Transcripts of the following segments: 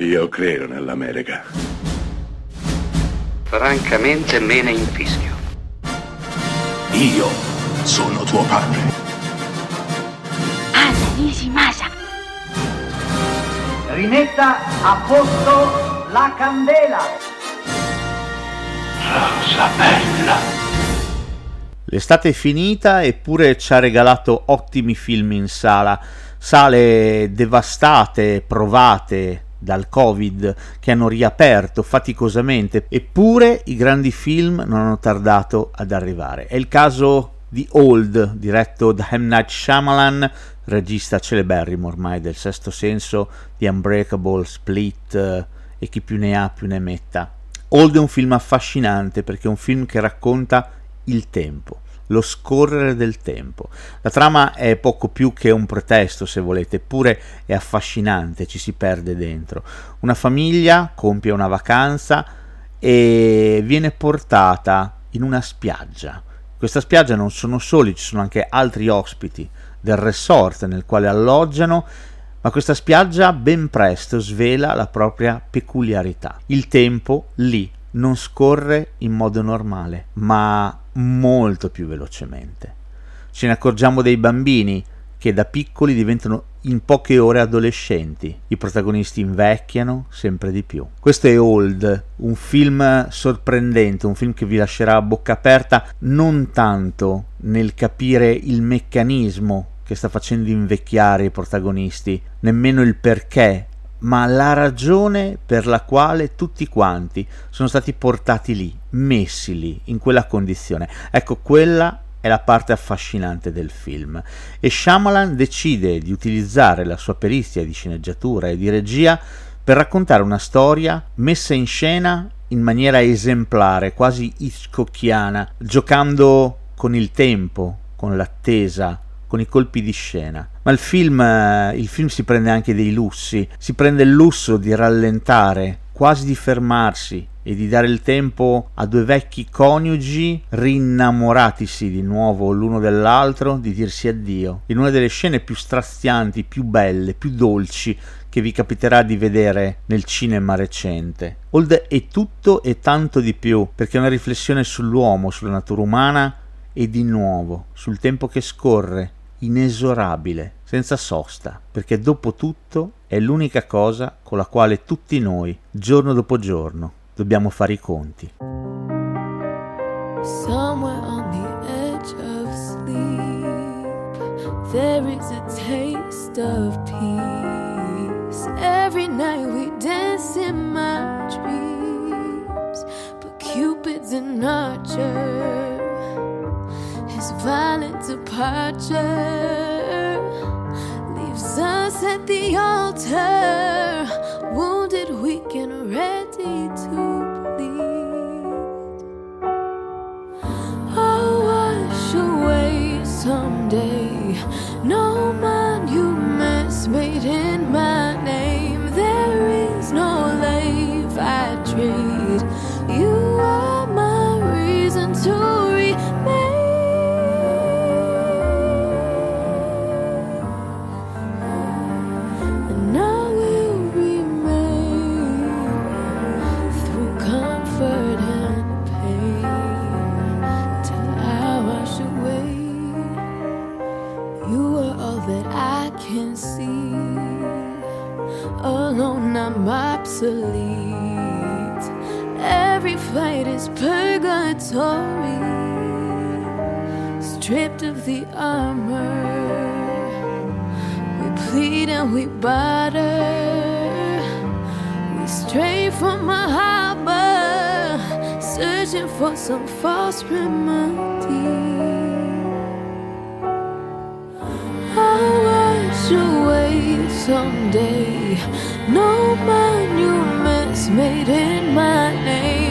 Io credo nell'America. Francamente me ne infischio. Io sono tuo padre. Anna Nishimasa. Rimetta a posto la candela. Rosa bella. L'estate è finita eppure ci ha regalato ottimi film in sala, sale devastate, provate dal Covid, che hanno riaperto faticosamente, eppure i grandi film non hanno tardato ad arrivare. È il caso di Old, diretto da M. Night Shyamalan, regista celeberrimo ormai del sesto senso, di Unbreakable, Split eh, e chi più ne ha più ne metta. Old è un film affascinante perché è un film che racconta il tempo, lo scorrere del tempo. La trama è poco più che un pretesto, se volete, eppure è affascinante, ci si perde dentro. Una famiglia compie una vacanza e viene portata in una spiaggia. Questa spiaggia non sono soli, ci sono anche altri ospiti del resort nel quale alloggiano, ma questa spiaggia ben presto svela la propria peculiarità. Il tempo lì non scorre in modo normale, ma molto più velocemente. Ce ne accorgiamo dei bambini che da piccoli diventano in poche ore adolescenti. I protagonisti invecchiano sempre di più. Questo è Old, un film sorprendente, un film che vi lascerà a bocca aperta non tanto nel capire il meccanismo che sta facendo invecchiare i protagonisti, nemmeno il perché ma la ragione per la quale tutti quanti sono stati portati lì, messi lì, in quella condizione. Ecco, quella è la parte affascinante del film. E Shyamalan decide di utilizzare la sua perizia di sceneggiatura e di regia per raccontare una storia messa in scena in maniera esemplare, quasi hitchcockiana, giocando con il tempo, con l'attesa, con i colpi di scena. Ma il film, eh, il film si prende anche dei lussi, si prende il lusso di rallentare, quasi di fermarsi e di dare il tempo a due vecchi coniugi rinnamoratisi di nuovo l'uno dell'altro, di dirsi addio, in una delle scene più strazianti, più belle, più dolci che vi capiterà di vedere nel cinema recente. Old è tutto e tanto di più, perché è una riflessione sull'uomo, sulla natura umana e di nuovo sul tempo che scorre inesorabile, senza sosta, perché dopo tutto è l'unica cosa con la quale tutti noi, giorno dopo giorno, dobbiamo fare i conti. Somewhere on the edge of sleep, there is a taste of peace. Every night we dance in my dreams, but Cupid's an archer. Violent departure leaves us at the altar, wounded, weak, and ready to bleed. I'll wash away someday. No monuments made in my name. There is no life I trade. Obsolete. Every fight is purgatory, stripped of the armor. We plead and we batter. We stray from our harbor, searching for some false remedy. I'll wash away someday. No monuments made in my name.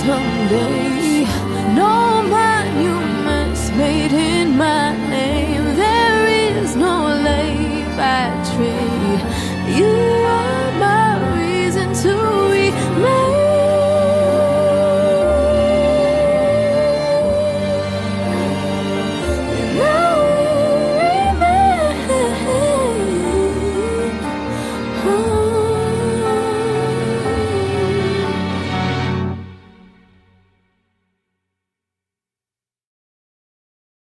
Someday.